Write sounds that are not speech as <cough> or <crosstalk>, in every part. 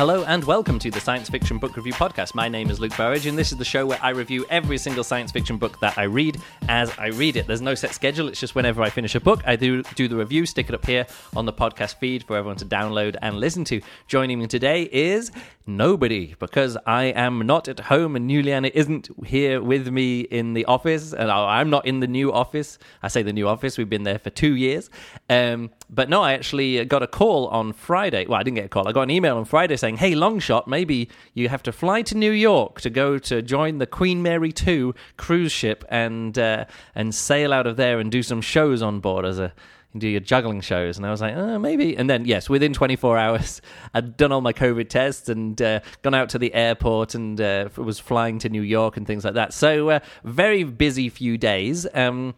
Hello and welcome to the Science Fiction Book Review Podcast. My name is Luke Burrage, and this is the show where I review every single science fiction book that I read as I read it. There's no set schedule, it's just whenever I finish a book, I do do the review, stick it up here on the podcast feed for everyone to download and listen to. Joining me today is nobody, because I am not at home and Juliana isn't here with me in the office, and I'm not in the new office. I say the new office, we've been there for two years. Um, but no, I actually got a call on Friday. Well, I didn't get a call. I got an email on Friday saying, "Hey, Longshot, maybe you have to fly to New York to go to join the Queen Mary Two cruise ship and uh, and sail out of there and do some shows on board as a." do your juggling shows. And I was like, oh, maybe. And then, yes, within 24 hours, <laughs> I'd done all my COVID tests and uh, gone out to the airport and uh, was flying to New York and things like that. So, uh, very busy few days. Um,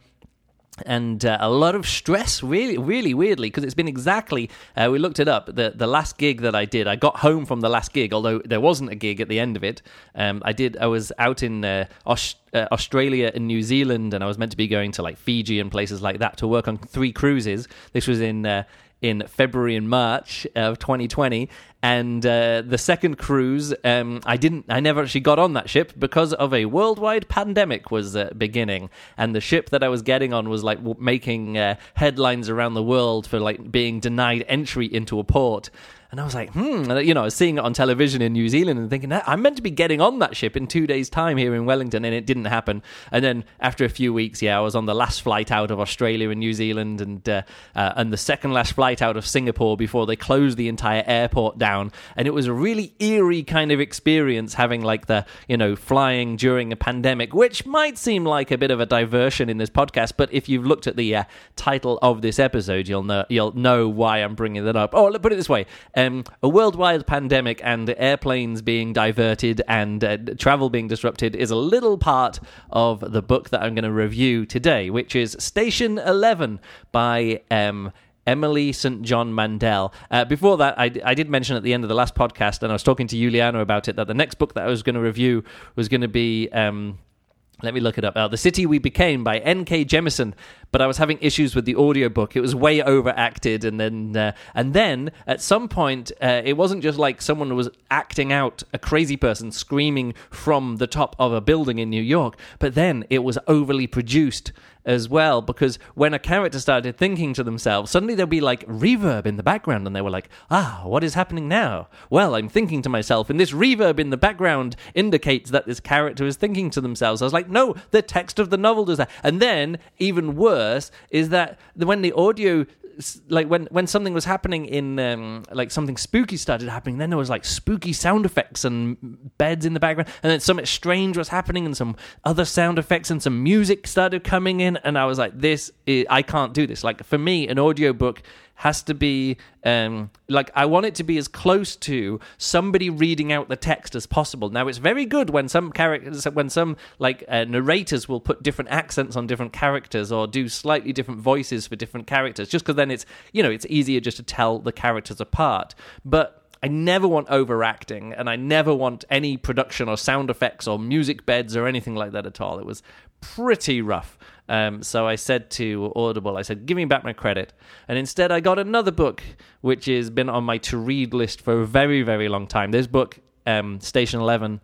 and uh, a lot of stress really really weirdly because it's been exactly uh, we looked it up the the last gig that i did i got home from the last gig although there wasn't a gig at the end of it. Um, i did i was out in uh, Aus- uh, australia and new zealand and i was meant to be going to like fiji and places like that to work on three cruises. This was in uh, in February and March of 2020, and uh, the second cruise, um, I didn't, I never actually got on that ship because of a worldwide pandemic was uh, beginning, and the ship that I was getting on was like w- making uh, headlines around the world for like being denied entry into a port. And I was like, hmm, you know, I was seeing it on television in New Zealand and thinking, I'm meant to be getting on that ship in two days' time here in Wellington, and it didn't happen. And then after a few weeks, yeah, I was on the last flight out of Australia and New Zealand, and uh, uh, and the second last flight out of Singapore before they closed the entire airport down. And it was a really eerie kind of experience having like the you know flying during a pandemic, which might seem like a bit of a diversion in this podcast, but if you've looked at the uh, title of this episode, you'll know you'll know why I'm bringing that up. Oh, put it this way um, a worldwide pandemic and airplanes being diverted and uh, travel being disrupted is a little part of the book that I'm going to review today, which is Station 11 by. Um, Emily St. John Mandel. Uh, before that, I, I, did mention at the end of the last podcast, and I was talking to Juliana about it, that the next book that I was going to review was going to be. Um, let me look it up. Uh, the City We Became by N.K. Jemisin but I was having issues with the audiobook. It was way overacted, and then uh, and then at some point, uh, it wasn't just like someone was acting out a crazy person screaming from the top of a building in New York, but then it was overly produced as well because when a character started thinking to themselves, suddenly there'd be like reverb in the background, and they were like, "Ah, what is happening now?" Well, I'm thinking to myself, and this reverb in the background indicates that this character is thinking to themselves. I was like, "No, the text of the novel does that." And then, even worse worse is that when the audio like when when something was happening in um, like something spooky started happening then there was like spooky sound effects and beds in the background and then something strange was happening and some other sound effects and some music started coming in and i was like this is, i can't do this. Like for me an audiobook has to be um, like I want it to be as close to somebody reading out the text as possible. Now it's very good when some characters, when some like uh, narrators will put different accents on different characters or do slightly different voices for different characters, just because then it's you know it's easier just to tell the characters apart. But I never want overacting, and I never want any production or sound effects or music beds or anything like that at all. It was pretty rough. Um, so I said to Audible, I said, give me back my credit. And instead, I got another book, which has been on my to read list for a very, very long time. This book, um, Station 11,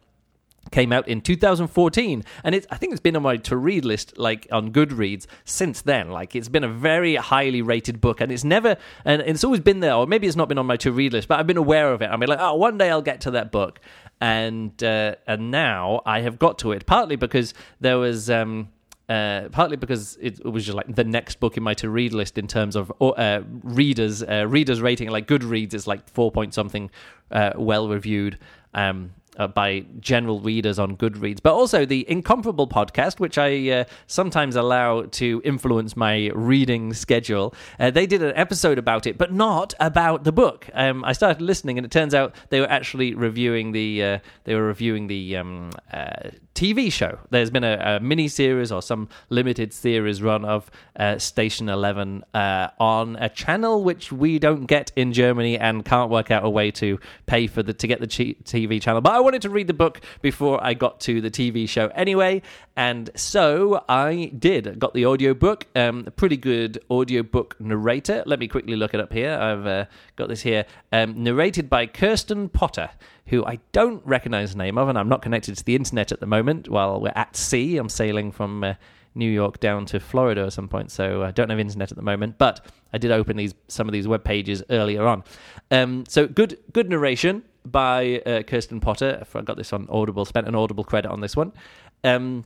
came out in 2014 and it's i think it's been on my to read list like on goodreads since then. Like it's been a very highly rated book. And it's never and it's always been there. Or maybe it's not been on my to read list but i've been aware of it. I mean like oh one day i'll get to that book. And uh, and now i have got to it partly because there was um uh, partly because it, was just like the next book in my to read list in terms of uh, readers uh, readers rating. Like Goodreads is like four point something, uh, well reviewed. Um, uh, by general readers on Goodreads, but also the Incomparable podcast, which I uh, sometimes allow to influence my reading schedule. They did an episode about it, but not about the book. Um, I started listening, and it turns out they were actually reviewing the they were reviewing the um, TV show. There's been a, a mini series or some limited series run of uh, Station Eleven uh, on a channel which we don't get in Germany and can't work out a way to pay for the to get the TV channel. But I wanted to read the book before I got to the TV show anyway, and so I did. Got the audiobook, um, a pretty good audiobook narrator. Let me quickly look it up here. I've uh, got this here, um, narrated by Kirsten Potter who I don't recognize the name of, and I'm not connected to the internet at the moment while we're at sea. I'm sailing from uh, New York down to Florida at some point, so I don't have internet at the moment. But I did open these some of these web pages earlier on. Um, so good good narration by uh, Kirsten Potter. I got this on Audible. Spent an Audible credit on this one. Um,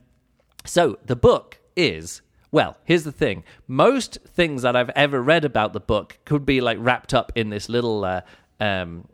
so the book is well, here's the thing. Most things that I've ever read about the book could be like wrapped up in this little uh, um,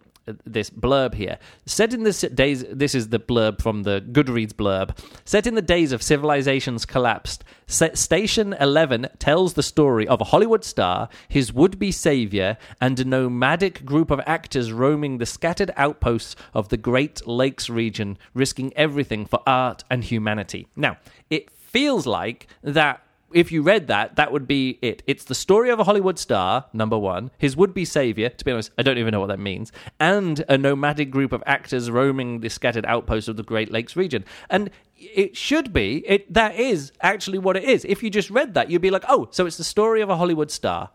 this blurb here. Set in the days, this is the blurb from the Goodreads blurb. Set in the days of civilization's collapsed, Station 11 tells the story of a Hollywood star, his would be savior, and a nomadic group of actors roaming the scattered outposts of the Great Lakes region, risking everything for art and humanity. Now, it feels like that if you read that, that would be it. It's the story of a Hollywood star, number one, his would be savior, to be honest, I don't even know what that means, and a nomadic group of actors roaming the scattered outposts of the Great Lakes region. And it should be, it that is actually what it is. If you just read that, you'd be like, oh, so it's the story of a Hollywood star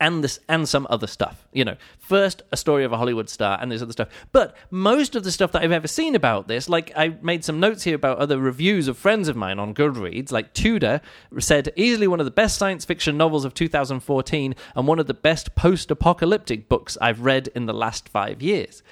and this and some other stuff. You know, first a story of a Hollywood star and this other stuff. But most of the stuff that I've ever seen about this, like I made some notes here about other reviews of friends of mine on Goodreads, like Tudor said easily one of the best science fiction novels of 2014 and one of the best post-apocalyptic books I've read in the last 5 years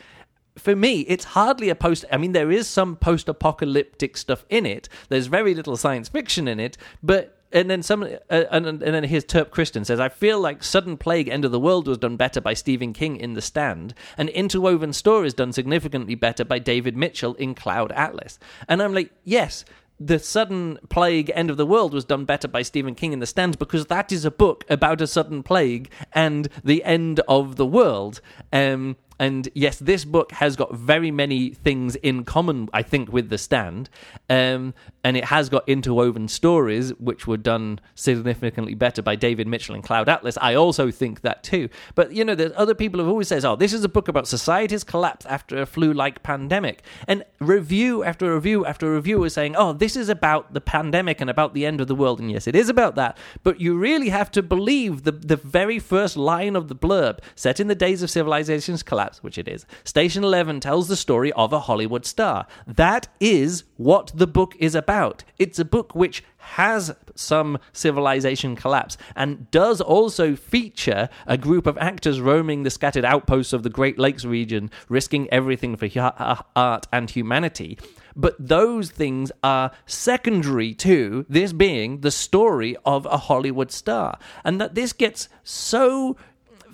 for me, it's hardly a post. I mean, there is some post apocalyptic stuff in it. There's very little science fiction in it, but and then some, uh, and, and then here's Terp Kristen says, I feel like Sudden Plague End of the World was done better by Stephen King in The Stand, and Interwoven Stories done significantly better by David Mitchell in Cloud Atlas. And I'm like, yes, the sudden plague end of the world was done better by Stephen King in The Stand because that is a book about a sudden plague and the end of the world. Um, and yes, this book has got very many things in common, I think, with The Stand. Um, and it has got interwoven stories, which were done significantly better by David Mitchell and Cloud Atlas. I also think that too. But, you know, there's other people have always said, oh, this is a book about society's collapse after a flu like pandemic. And review after review after review is saying, oh, this is about the pandemic and about the end of the world. And yes, it is about that. But you really have to believe the, the very first line of the blurb, set in the days of civilization's collapse which it is, Station 11 tells the story of a Hollywood star. That is what the book is about. It's a book which has some civilization collapse and does also feature a group of actors roaming the scattered outposts of the Great Lakes region, risking everything for uh, art and humanity. But those things are secondary to this being the story of a Hollywood star. And that this gets so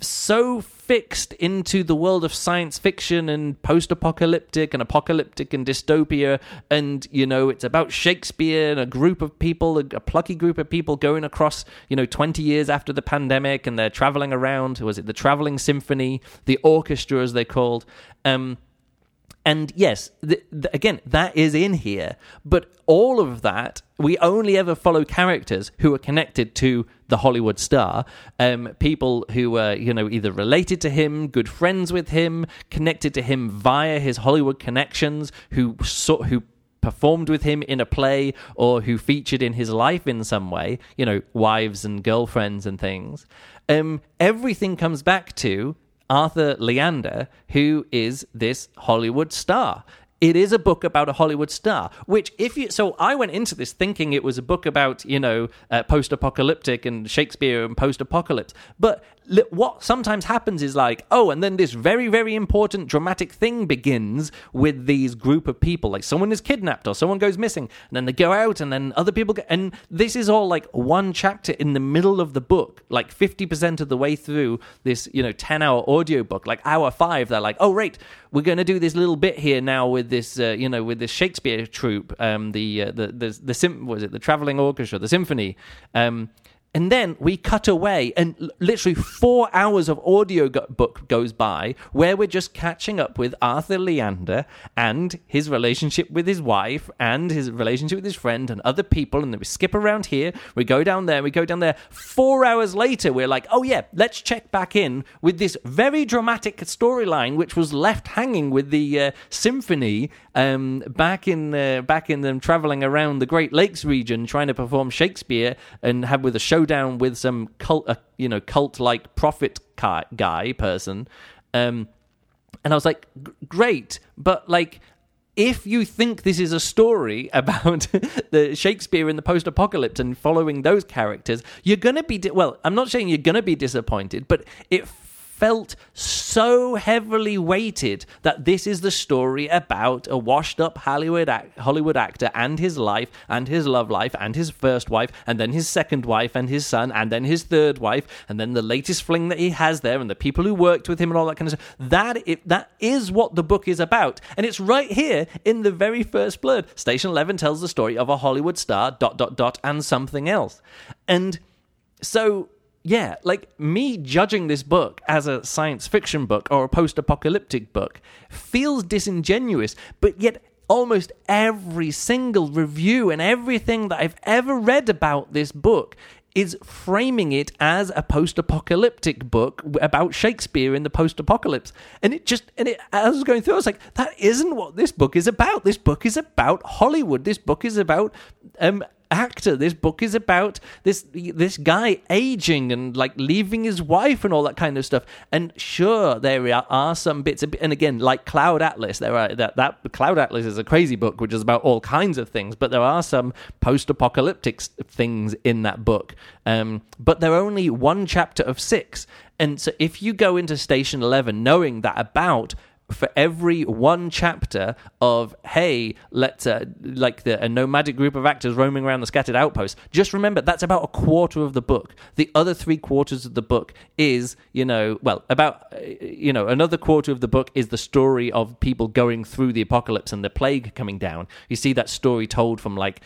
so fixed into the world of science fiction and post apocalyptic and apocalyptic and dystopia. And, you know, it's about Shakespeare and a group of people, a, a, plucky group of people going across, you know, 20 years after the pandemic and they're traveling around. Was it the Traveling Symphony, the orchestra, as they're called? Um, and yes, th- th- again, that is in here, but all of that, we only ever follow characters who are connected to the Hollywood star, um, people who were, you know, either related to him, good friends with him, connected to him via his Hollywood connections, who saw, who performed with him in a play or who featured in his life in some way, you know, wives and girlfriends and things. Um, everything comes back to Arthur Leander, who is this Hollywood star. It is a book about a Hollywood star, which, if you. So I went into this thinking it was a book about, you know, uh, post apocalyptic and Shakespeare and post apocalypse. But what sometimes happens is like, oh, and then this very, very important dramatic thing begins with these group of people. Like someone is kidnapped or someone goes missing, and then they go out, and then other people get. And this is all like one chapter in the middle of the book, like 50% of the way through this, you know, 10 hour audio book. Like hour five, they're like, oh, right, we're going to do this little bit here now with this, uh, you know, with this Shakespeare troupe, um, the, uh, the, the, the, sim- was it, the traveling orchestra, the symphony. Um, And then we cut away, and literally four hours of audio go- book goes by where we're just catching up with Arthur Leander and his relationship with his wife and his relationship with his friend and other people. And then we skip around here, we go down there, we go down there. Four hours later, we're like, oh yeah, let's check back in with this very dramatic storyline, which was left hanging with the uh, symphony um, back in uh, back in them traveling around the Great Lakes region, trying to perform Shakespeare and have with a showdown with some cult, uh, you know, cult like prophet guy person. Um, and I was like, great, but like if you think this is a story <laughs> about <laughs> the Shakespeare in the post-apocalypse and following those characters, you're going to be di- well. I'm not saying you're going to be disappointed, but it felt so heavily weighted that this is the story about a washed up Hollywood act- Hollywood actor and his life and his love life and his first wife and then his second wife and his son and then his third wife and then the latest fling that he has there and the people who worked with him and all that kind of stuff. That it, that is what the book is about, and it's right here in the very first blurb. Station Eleven tells the story of a Hollywood star dot dot dot and something else, and so yeah, like me judging this book as a science fiction book or a post apocalyptic book feels disingenuous, but yet almost every single review and everything that I've ever read about this book is framing it as a post-apocalyptic book about Shakespeare in the post-apocalypse. And it just and it as I was going through, I was like, that isn't what this book is about. This book is about Hollywood. This book is about um, actor. This book is about this this guy aging and like leaving his wife and all that kind of stuff. And sure, there are, some bits. Of, and again, like Cloud Atlas, there are that that Cloud Atlas is a crazy book, which is about all kinds of things. But there are some post-apocalyptic things in that book. Um, but there are only one chapter of six. And so if you go into Station Eleven knowing that about for every one chapter of hey let's uh, like the, a nomadic group of actors roaming around the scattered outposts just remember that's about a quarter of the book the other three quarters of the book is you know well about uh, you know another quarter of the book is the story of people going through the apocalypse and the plague coming down you see that story told from like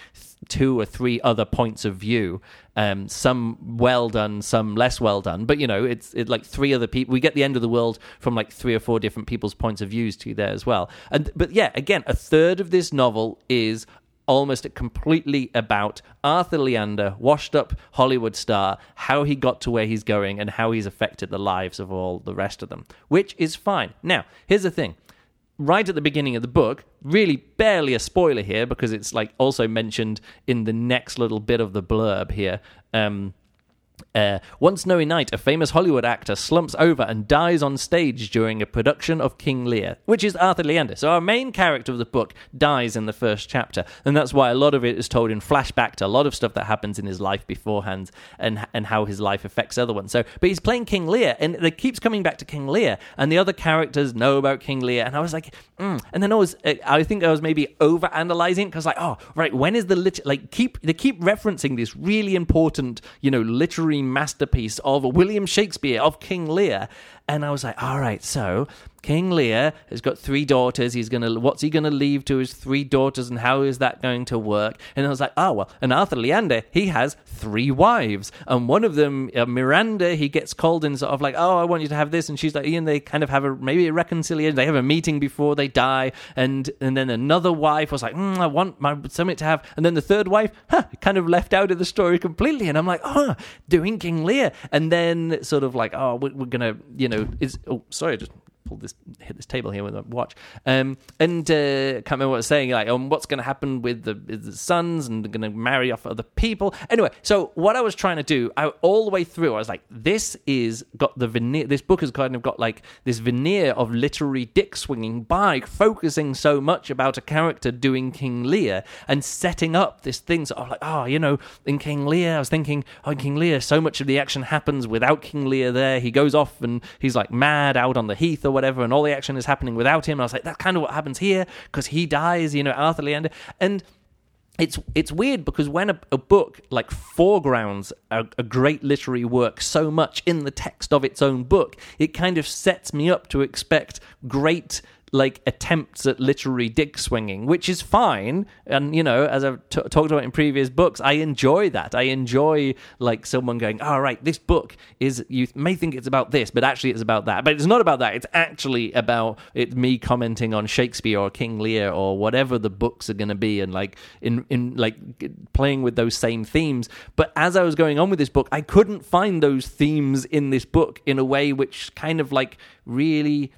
two or three other points of view. Um, some well done, some less well done. But you know, it's it like three other people. We get the end of the world from like three or four different people's points of views to there as well. And but yeah, again, a third of this novel is almost completely about Arthur Leander, washed up Hollywood star, how he got to where he's going, and how he's affected the lives of all the rest of them, which is fine. Now, here's the thing right at the beginning of the book, really barely a spoiler here because it's like also mentioned in the next little bit of the blurb here. Um, uh, one snowy night, a famous Hollywood actor slumps over and dies on stage during a production of King Lear, which is Arthur Leander. So our main character of the book dies in the first chapter, and that's why a lot of it is told in flashback to a lot of stuff that happens in his life beforehand and and how his life affects other ones. So, but he's playing King Lear, and it keeps coming back to King Lear, and the other characters know about King Lear, and I was like, mm. and then I was, uh, I think I was maybe over analyzing because like, oh, right, when is the lit- like keep they keep referencing this really important, you know, literary masterpiece of William Shakespeare, of King Lear. And I was like, all right, so King Lear has got three daughters. He's gonna, what's he gonna leave to his three daughters, and how is that going to work? And I was like, oh well. And Arthur Leander, he has three wives, and one of them, uh, Miranda, he gets called in sort of like, oh, I want you to have this, and she's like, and they kind of have a maybe a reconciliation. They have a meeting before they die, and and then another wife was like, mm, I want my something to have, and then the third wife, huh, kind of left out of the story completely, and I'm like, oh, doing King Lear, and then sort of like, oh, we're, we're gonna, you know is oh sorry, I just pulled this hit this table here with a watch. Um, and uh, can't remember what I was saying. Like, um, what's going to happen with the, the sons and going to marry off other people. Anyway, so what I was trying to do, I, all the way through, I was like, this is got the veneer. This book has kind of got like this veneer of literary dick swinging by focusing so much about a character doing King Lear and setting up this thing. So I'm like, oh, you know, in King Lear, I was thinking, oh, in King Lear, so much of the action happens without King Lear there. He goes off and he's like mad out on the heath or whatever, and all the action is happening without him. And I was like, that's kind of what happens here because he dies, you know, Arthur Leander. And it's it's weird because when a, a book like foregrounds a, a, great literary work so much in the text of its own book, it kind of sets me up to expect great like attempts at literary dick swinging, which is fine. And you know, as I've t- talked about in previous books, I enjoy that. I enjoy like someone going, "All oh, right, this book is you may think it's about this, but actually it's about that." But it's not about that. It's actually about it's me commenting on Shakespeare or King Lear or whatever the books are going to be, and like in in like playing with those same themes. But as I was going on with this book, I couldn't find those themes in this book in a way which kind of like really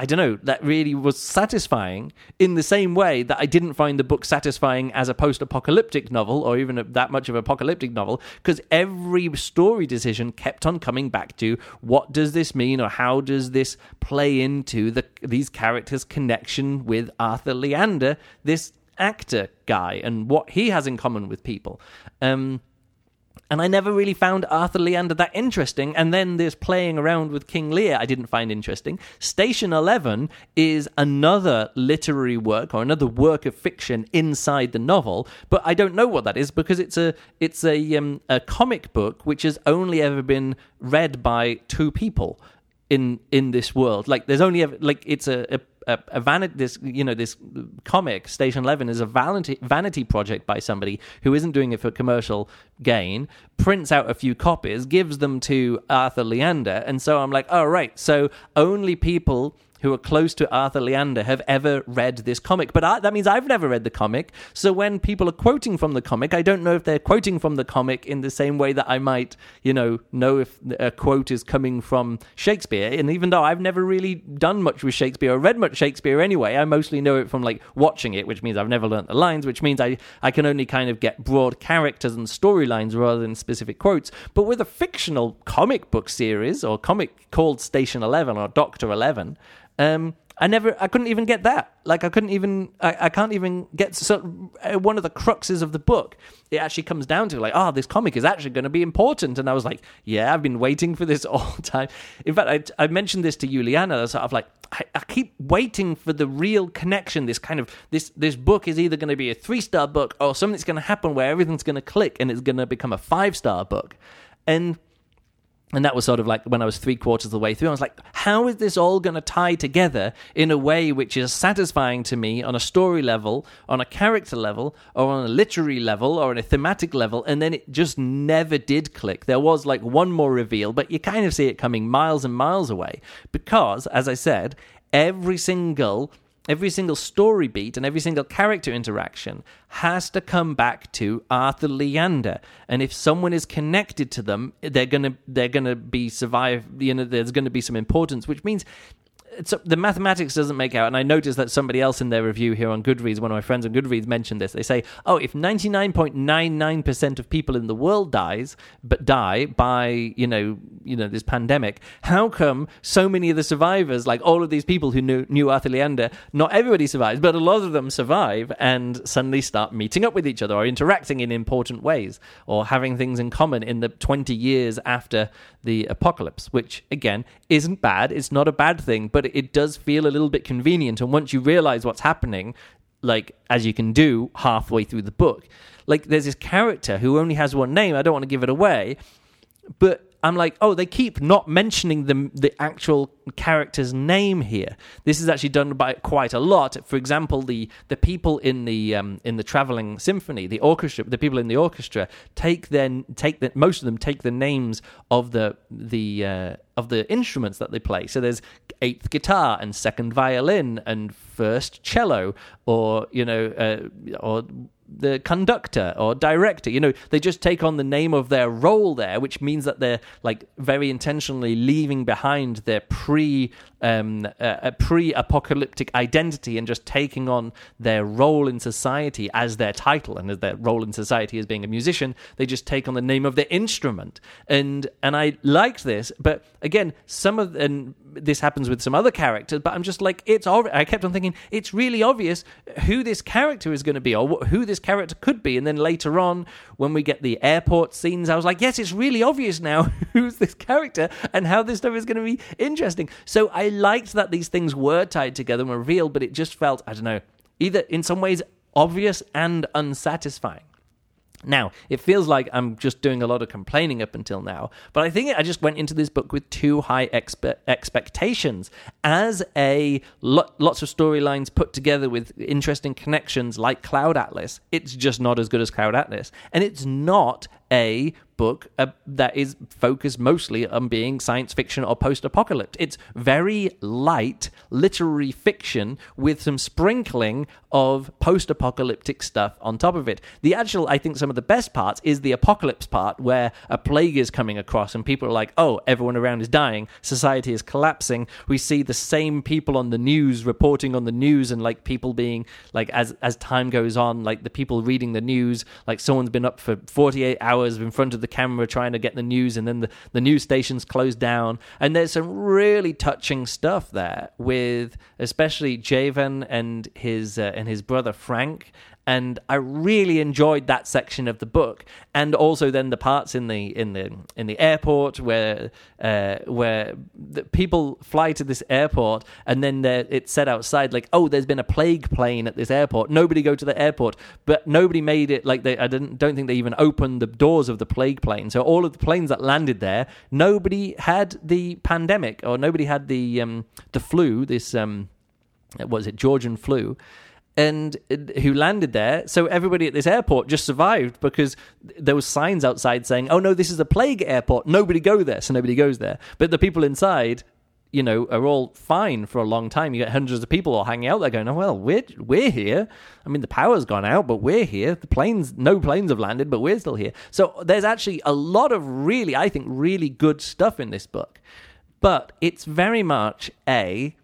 I don't know, that really was satisfying in the same way that I didn't find the book satisfying as a post apocalyptic novel or even a, that much of an apocalyptic novel, because every story decision kept on coming back to what does this mean or how does this play into the, these characters' connection with Arthur Leander, this actor guy, and what he has in common with people. Um, and I never really found Arthur Leander that interesting. And then this playing around with King Lear, I didn't find interesting. Station 11 is another literary work or another work of fiction inside the novel, but I don't know what that is because it's a it's a um, a comic book which has only ever been read by two people in in this world. Like there's only ever like it's a, a a, a vanity this you know this comic Station Eleven is a vanity vanity project by somebody who isn't doing it for commercial gain. Prints out a few copies, gives them to Arthur Leander, and so I'm like, oh right, so only people who are close to Arthur Leander have ever read this comic. But I, that means I've never read the comic. So when people are quoting from the comic, I don't know if they're quoting from the comic in the same way that I might, you know, know if a quote is coming from Shakespeare. And even though I've never really done much with Shakespeare or read much Shakespeare anyway, I mostly know it from like watching it, which means I've never learnt the lines, which means I, I can only kind of get broad characters and storylines rather than specific quotes. But with a fictional comic book series or comic called Station 11 or Doctor 11, um, I never, I couldn't even get that. Like, I couldn't even, I, I can't even get so, uh, one of the cruxes of the book. It actually comes down to like, oh, this comic is actually going to be important. And I was like, yeah, I've been waiting for this <laughs> all time. In fact, I, I mentioned this to Juliana. Sort of like, I, I keep waiting for the real connection. This kind of this this book is either going to be a three star book or something's going to happen where everything's going to click and it's going to become a five star book. And and that was sort of like when I was three quarters of the way through. I was like, how is this all going to tie together in a way which is satisfying to me on a story level, on a character level, or on a literary level, or on a thematic level? And then it just never did click. There was like one more reveal, but you kind of see it coming miles and miles away. Because, as I said, every single every single story beat and every single character interaction has to come back to Arthur Leander. And if someone is connected to them, they're gonna they're gonna be survive. You know, there's to be some importance, which means the mathematics doesn't make out. And I noticed that somebody else in their review here on Goodreads, one of my friends on Goodreads, mentioned this. They say, "Oh, if ninety nine point nine nine percent of people in the world dies, but die by you know you know this pandemic, how come so many of the survivors, like all of these people who knew, knew Arthur Leander, not everybody survives, but a lot of them survive and suddenly start meeting up with each other or interacting in important ways or having things in common in the twenty years after the apocalypse, which again isn't bad. It's not a bad thing, but it does feel a little bit convenient. And once you realize what's happening, like as you can do halfway through the book, like there's this character who only has one name. I don't want to give it away, but I'm like, oh, they keep not mentioning the the actual character's name here. This is actually done by quite a lot. For example, the the people in the um, in the traveling symphony, the orchestra, the people in the orchestra take then take the, most of them take the names of the the uh, of the instruments that they play. So there's eighth guitar and second violin and first cello, or you know, uh, or the conductor or director. You know, they just take on the name of their role there, which means that they're like very intentionally leaving behind their pre um, uh, pre apocalyptic identity and just taking on their role in society as their title and as their role in society as being a musician. They just take on the name of their instrument, and and I liked this, but again, some of and this happens with some other characters, but I'm just like it's. I kept on thinking it's really obvious who this character is going to be or who this character could be. And then later on, when we get the airport scenes, I was like, yes, it's really obvious now <laughs> who's this character and how this stuff is going to be interesting. So I liked that these things were tied together and were revealed, but it just felt, I don't know, either in some ways obvious and unsatisfying. Now, it feels like I'm just doing a lot of complaining up until now, but I think I just went into this book with too high expe- expectations. As a lo- lots of storylines put together with interesting connections like Cloud Atlas, it's just not as good as Cloud Atlas. And it's not a book uh, that is focused mostly on being science fiction or post apocalypse. It's very light literary fiction with some sprinkling of post apocalyptic stuff on top of it. The actual, I think, some of the best parts is the apocalypse part where a plague is coming across and people are like, oh, everyone around is dying, society is collapsing. We see the same people on the news reporting on the news and like people being like, as, as time goes on, like the people reading the news, like someone's been up for 48 hours in front of the camera trying to get the news, and then the, the news stations closed down. And there's some really touching stuff there with especially Jeevan and his uh, and his brother Frank and I really enjoyed that section of the book, and also then the parts in the in the in the airport where uh, where people fly to this airport, and then it's said outside like, oh, there's been a plague plane at this airport. Nobody go to the airport, but nobody made it like they. I didn't don't think they even opened the doors of the plague plane. So all of the planes that landed there, nobody had the pandemic or nobody had the um, the flu. This um, what was it Georgian flu and who landed there. So everybody at this airport just survived because there was signs outside saying, "Oh no, this is a plague airport. Nobody go there." So nobody goes there. But the people inside, you know, are all fine for a long time. You get hundreds of people all hanging out there going, "Oh well, we're we're here. I mean, the power's gone out, but we're here. The planes, no planes have landed, but we're still here." So there's actually a lot of really, I think, really good stuff in this book. But it's very much a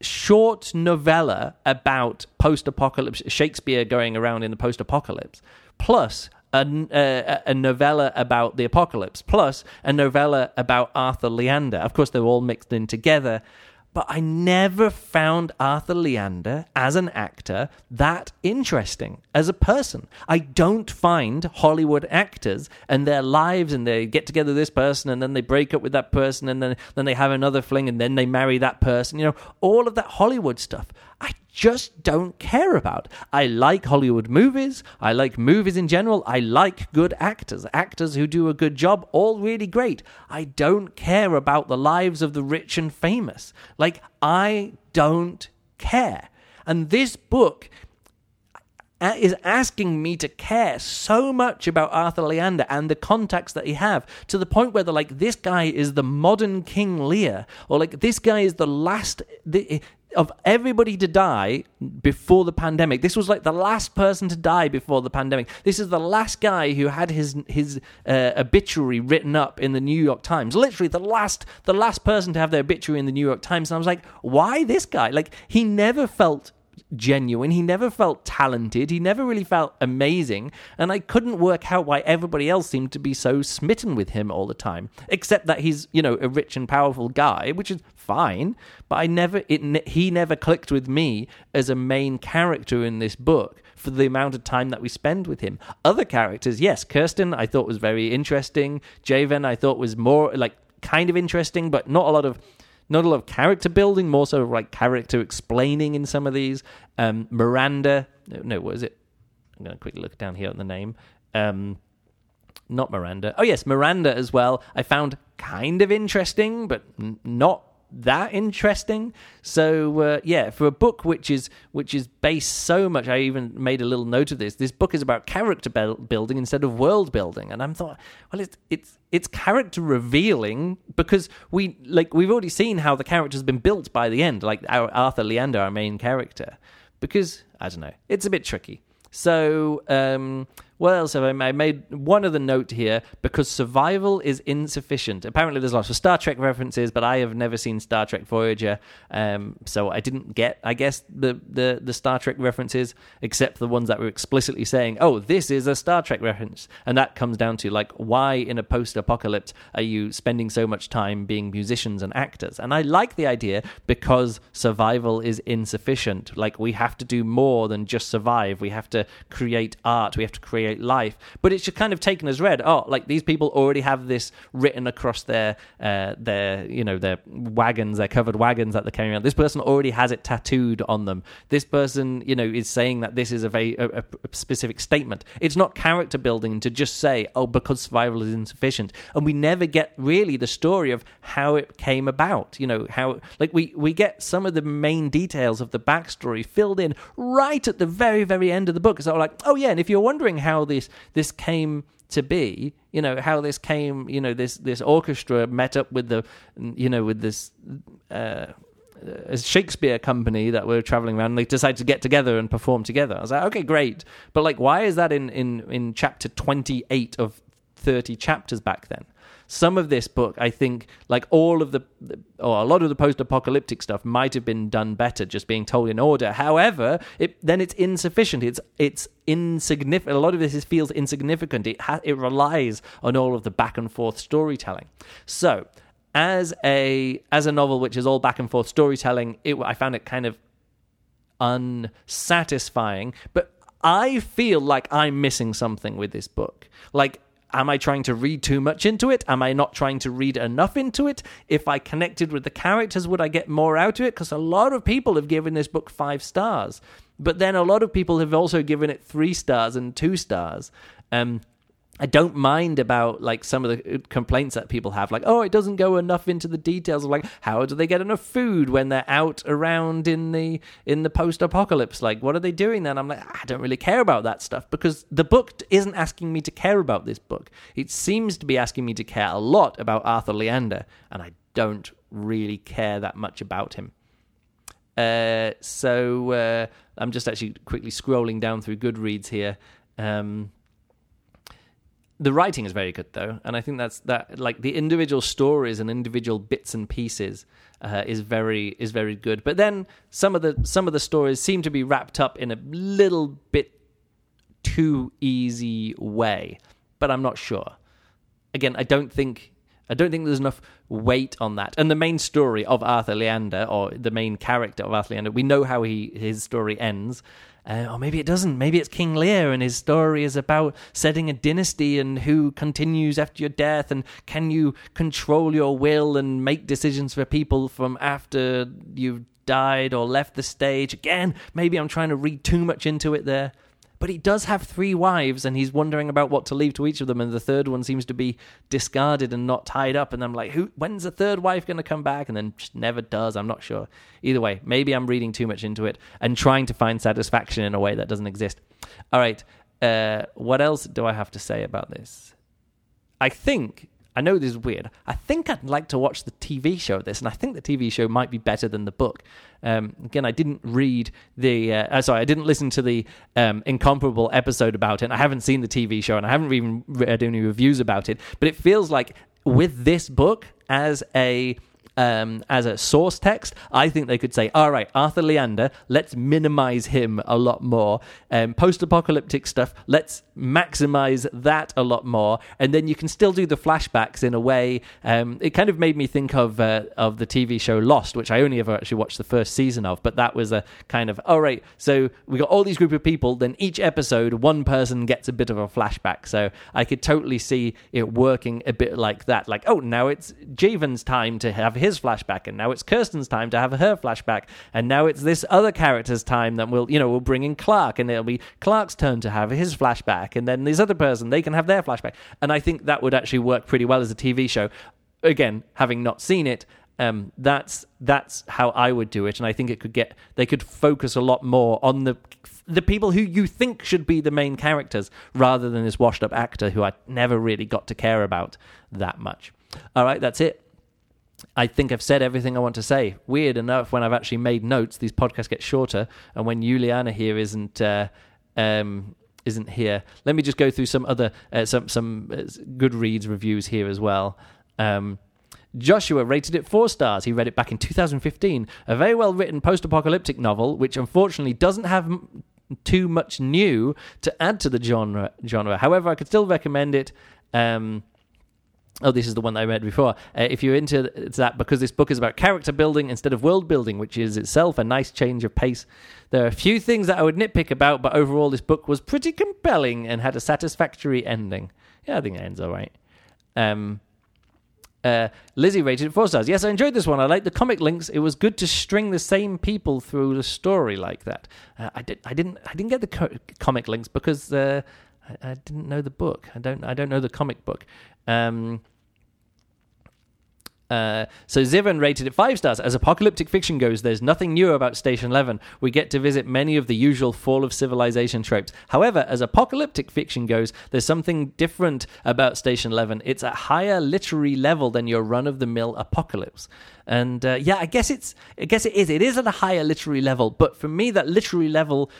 short novella about post apocalypse, Shakespeare going around in the post apocalypse, plus a, uh, a, a, novella about the apocalypse, plus a novella about Arthur Leander. Of course, they're all mixed in together, but I never found Arthur Leander as an actor that interesting as a person. I don't find Hollywood actors and their lives and they get together with this person and then they break up with that person and then then they have another fling and then they marry that person. You know, all of that Hollywood stuff. I just don't care about. I like Hollywood movies. I like movies in general. I like good actors, actors who do a good job, all really great. I don't care about the lives of the rich and famous. Like, I don't care. And this book uh, is asking me to care so much about Arthur Leander and the contacts that he have to the point where they're like, this guy is the modern King Lear, or like this guy is the last. Of everybody to die before the pandemic. This was like the last person to die before the pandemic. This is the last guy who had his his uh, obituary written up in the New York Times. Literally the last the last person to have their obituary in the New York Times. And I was like, why this guy? Like he never felt genuine. He never felt talented. He never really felt amazing. And I couldn't work out why everybody else seemed to be so smitten with him all the time. Except that he's, you know, a rich and powerful guy, which is fine. But I never, it, he never clicked with me as a main character in this book for the amount of time that we spend with him. Other characters, yes, Kirsten I thought was very interesting. Jeevan I thought was more like kind of interesting, but not a lot of not a lot of character building, more so like character explaining in some of these. Um, Miranda, no, what is it? I'm going to quickly look down here at the name. Um, not Miranda. Oh yes, Miranda as well. I found kind of interesting, but n- not that interesting. So uh, yeah, for a book which is which is based so much, I even made a little note of this. This book is about character building instead of world building, and I'm thought, well, it's it's it's character revealing because we like we've already seen how the character's been built by the end, like our Arthur Leander, our main character. Because I don't know, it's a bit tricky. So. Um, what else have I made? I made one other note here because survival is insufficient. Apparently, there's lots of Star Trek references, but I have never seen Star Trek Voyager, um, so I didn't get, I guess, the, the the Star Trek references except the ones that were explicitly saying, "Oh, this is a Star Trek reference," and that comes down to like, why in a post-apocalypse are you spending so much time being musicians and actors? And I like the idea because survival is insufficient. Like we have to do more than just survive. We have to create art. We have to create recreate life. But it's just kind of taken as read. Oh, like these people already have this written across their uh, their you know their wagons, their covered wagons that they're carrying around. This person already has it tattooed on them. This person, you know, is saying that this is a very a, a specific statement. It's not character building to just say, oh, because survival is insufficient, and we never get really the story of how it came about. You know how like we we get some of the main details of the backstory filled in right at the very very end of the book. So like, oh yeah, and if you're wondering how this this came to be you know how this came you know this this orchestra met up with the you know with this uh, a Shakespeare company that were traveling around. And they decided to get together and perform together. I was like, okay, great, but like, why is that in in in chapter twenty eight of thirty chapters back then? Some of this book, I think, like all of the, or a lot of the post-apocalyptic stuff, might have been done better, just being told in order. However, it, then it's insufficient. It's it's insignificant. A lot of this is, feels insignificant. It ha- it relies on all of the back and forth storytelling. So as a as a novel which is all back and forth storytelling, it, I found it kind of unsatisfying. But I feel like I'm missing something with this book. Like, am I trying to read too much into it? Am I not trying to read enough into it? If I connected with the characters, would I get more out of it? Because a lot of people have given this book five stars, but then a lot of people have also given it three stars and two stars. Um, I don't mind about like some of the uh, complaints that people have, like, oh, it doesn't go enough into the details of like how do they get enough food when they're out around in the in the post apocalypse? Like, what are they doing then? I'm like, I don't really care about that stuff because the book isn't asking me to care about this book. It seems to be asking me to care a lot about Arthur Leander, and I don't really care that much about him. Uh, so uh, I'm just actually quickly scrolling down through Goodreads here. Um, the writing is very good though, and I think that's that like the individual stories and individual bits and pieces uh, is very is very good. But then some of the some of the stories seem to be wrapped up in a little bit too easy way, but I'm not sure. Again, I don't think I don't think there's enough weight on that. And the main story of Arthur Leander, or the main character of Arthur Leander, we know how he his story ends, uh, or maybe it doesn't. Maybe it's King Lear and his story is about setting a dynasty and who continues after your death and can you control your will and make decisions for people from after you've died or left the stage. Again, maybe I'm trying to read too much into it there. But he does have three wives, and he's wondering about what to leave to each of them. And the third one seems to be discarded and not tied up. And I'm like, who? When's the third wife going to come back? And then just never does. I'm not sure. Either way, maybe I'm reading too much into it and trying to find satisfaction in a way that doesn't exist. All right. Uh, what else do I have to say about this? I think I know this is weird. I think I'd like to watch the TV show of this, and I think the TV show might be better than the book. Um, again, I didn't read the. Uh, uh, sorry, I didn't listen to the um, incomparable episode about it. And I haven't seen the TV show, and I haven't even read any reviews about it. But it feels like with this book as a um, as a source text, I think they could say, all right, Arthur Leander, let's minimize him a lot more. Um, Post apocalyptic stuff, let's maximize that a lot more. And then you can still do the flashbacks in a way. Um, it kind of made me think of uh, of the TV show Lost, which I only ever actually watched the first season of, but that was a kind of, all right, so we got all these group of people, then each episode, one person gets a bit of a flashback. So I could totally see it working a bit like that. Like, oh, now it's Jeevan's time to have his his flashback, and now it's Kirsten's time to have her flashback, and now it's this other character's time that we'll, you know, we'll bring in Clark, and it'll be Clark's turn to have his flashback, and then this other person they can have their flashback, and I think that would actually work pretty well as a TV show. Again, having not seen it, um, that's that's how I would do it, and I think it could get they could focus a lot more on the the people who you think should be the main characters rather than this washed up actor who I never really got to care about that much. All right, that's it. I think I've said everything I want to say. Weird enough, when I've actually made notes, these podcasts get shorter, and when Juliana here isn't uh, um, isn't here, let me just go through some other uh, some some uh, Goodreads reviews here as well. Um, Joshua rated it four stars. He read it back in 2015. A very well written post apocalyptic novel, which unfortunately doesn't have m- too much new to add to the genre. Genre. However, I could still recommend it. Um, Oh, this is the one that I read before. Uh, if you're into that, because this book is about character building instead of world building, which is itself a nice change of pace, there are a few things that I would nitpick about, but overall, this book was pretty compelling and had a satisfactory ending. Yeah, I think it ends all right. Um, uh, Lizzie rated it four stars. Yes, I enjoyed this one. I like the comic links. It was good to string the same people through the story like that. Uh, I did. I didn't. I didn't get the co- comic links because uh, I, I, didn't know the book. I don't. I don't know the comic book. Um, uh, so Zivan rated it five stars. As apocalyptic fiction goes, there's nothing new about Station Eleven. We get to visit many of the usual fall of civilization tropes. However, as apocalyptic fiction goes, there's something different about Station Eleven. It's a higher literary level than your run-of-the-mill apocalypse. And uh, yeah, I guess it's. I guess it is. It is at a higher literary level. But for me, that literary level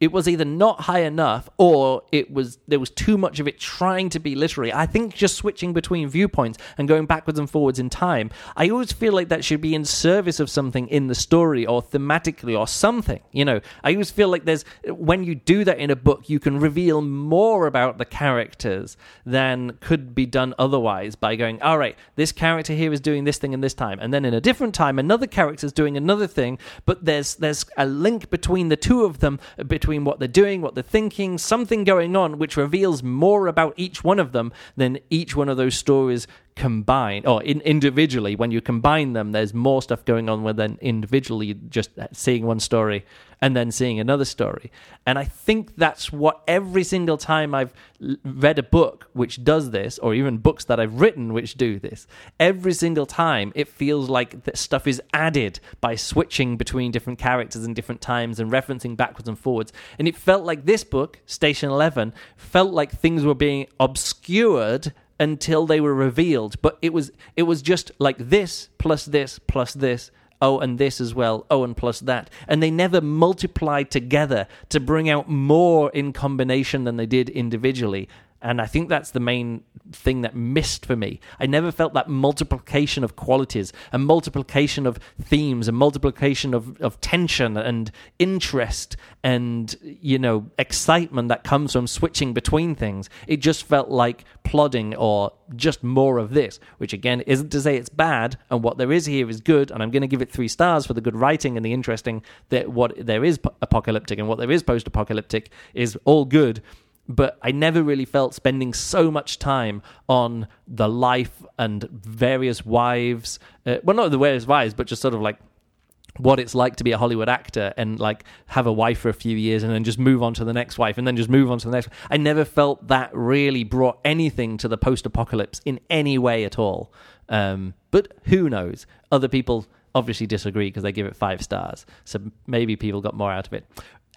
it was either not high enough or it was there was too much of it trying to be literary. I think just switching between viewpoints and going backwards and forwards in time, I always feel like that should be in service of something in the story or thematically or something. You know, I always feel like there's when you do that in a book, you can reveal more about the characters than could be done otherwise by going, all right, this character here is doing this thing in this time, and then in a different time, another character is doing another thing, but there's there's a link between the two of them between between what they're doing, what they're thinking, something going on which reveals more about each one of them than each one of those stories combined or in, individually. When you combine them, there's more stuff going on than individually just seeing one story and then seeing another story. And I think that's what every single time I've read a book which does this, or even books that I've written which do this, every single time it feels like that stuff is added by switching between different characters and different times and referencing backwards and forwards. And it felt like this book, Station 11, felt like things were being obscured until they were revealed but it was it was just like this plus this plus this oh, and this as well, oh, and plus that. And they never multiplied together to bring out more in combination than they did individually. And I think that's the main thing that missed for me. I never felt that multiplication of qualities, a multiplication of themes, a multiplication of, of tension and interest and, you know, excitement that comes from switching between things. It just felt like plodding or just more of this, which again isn't to say it's bad. And what there is here is good. And I'm going to give it three stars for the good writing and the interesting that what there is apocalyptic and what there is post apocalyptic is all good but I never really felt spending so much time on the life and various wives. Uh, well, not the various wives, but just sort of like what it's like to be a Hollywood actor and like have a wife for a few years and then just move on to the next wife and then just move on to the next. I never felt that really brought anything to the post apocalypse in any way at all. Um, but who knows? Other people obviously disagree because they give it five stars. So maybe people got more out of it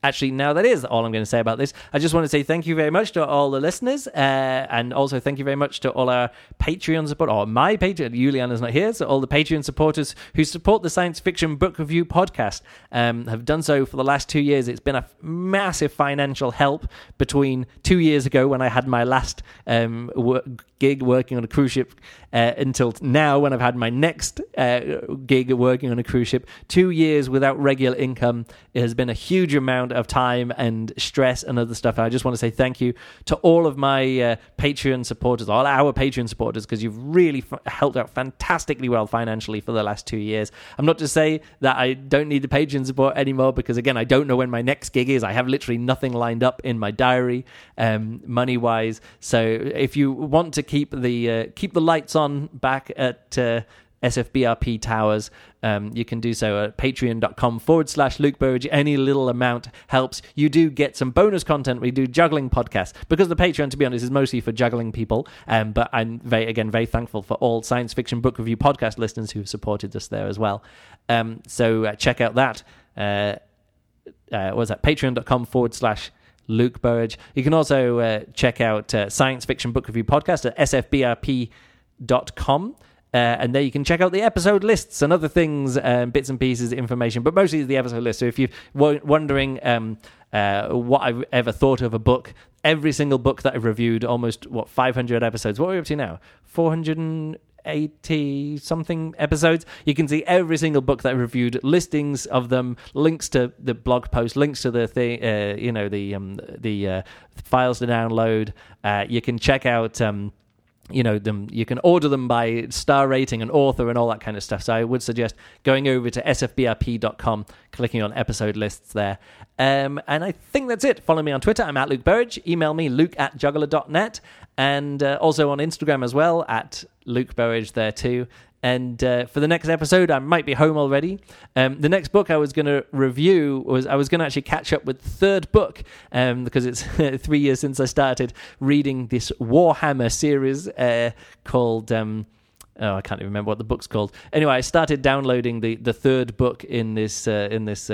actually, now that is all I'm going to say about this. I just want to say thank you very much to all the listeners, uh, and also thank you very much to all our Patreon support, or my Patreon. Juliana's not here, so all the Patreon supporters who support the Science Fiction Book Review podcast um, have done so for the last two years. It's been a massive financial help between two years ago when I had my last um, work, gig working on a cruise ship uh, until now when I've had my next uh, gig working on a cruise ship. Two years without regular income. It has been a huge amount of time and stress and other stuff. I just want to say thank you to all of my uh, Patreon supporters, all our Patreon supporters, because you've really f- helped out fantastically well financially for the last two years. I'm not to say that I don't need the Patreon support anymore because, again, I don't know when my next gig is. I have literally nothing lined up in my diary, um, money wise. So if you want to keep the uh, keep the lights on back at uh, SFBRP Towers. Um, you can do so at patreon.com forward slash Luke Burrage. Any little amount helps. You do get some bonus content. We do juggling podcasts because the Patreon, to be honest, is mostly for juggling people. Um, but I'm very, again, very thankful for all science fiction book review podcast listeners who've supported us there as well. Um, so uh, check out that. Uh, uh, what was that? Patreon.com forward slash Luke Burrage. You can also uh, check out uh, Science Fiction Book Review Podcast at sfbrp.com. Uh, and there you can check out the episode lists and other things, um, bits and pieces, information, but mostly the episode list. So if you're wondering um, uh, what I've ever thought of a book, every single book that I've reviewed, almost, what, 500 episodes. What are we up to now? 400 80 something episodes. You can see every single book that I reviewed, listings of them, links to the blog post, links to the thing, uh, you know, the um, the uh, files to download. Uh, you can check out. Um, you know them you can order them by star rating and author and all that kind of stuff so i would suggest going over to sfbrp.com clicking on episode lists there um, and i think that's it follow me on twitter i'm at luke burrage email me luke at juggler.net and uh, also on instagram as well at luke burrage there too and uh, for the next episode, I might be home already. Um, the next book I was going to review was I was going to actually catch up with the third book um, because it's <laughs> three years since I started reading this Warhammer series uh, called. Um, oh, I can't even remember what the book's called. Anyway, I started downloading the, the third book in this uh, in this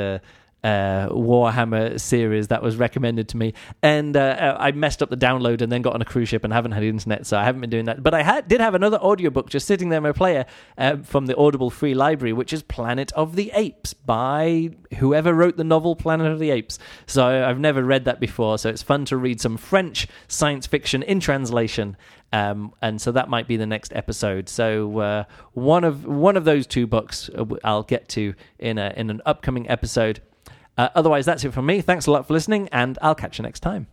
uh, uh, Warhammer series that was recommended to me, and uh, I messed up the download and then got on a cruise ship and haven't had internet, so I haven't been doing that. But I had, did have another audiobook just sitting there in my player uh, from the Audible free library, which is Planet of the Apes by whoever wrote the novel Planet of the Apes. So I've never read that before, so it's fun to read some French science fiction in translation. Um, and so that might be the next episode. So uh, one of one of those two books uh, I'll get to in a, in an upcoming episode. Uh, otherwise, that's it from me. Thanks a lot for listening, and I'll catch you next time.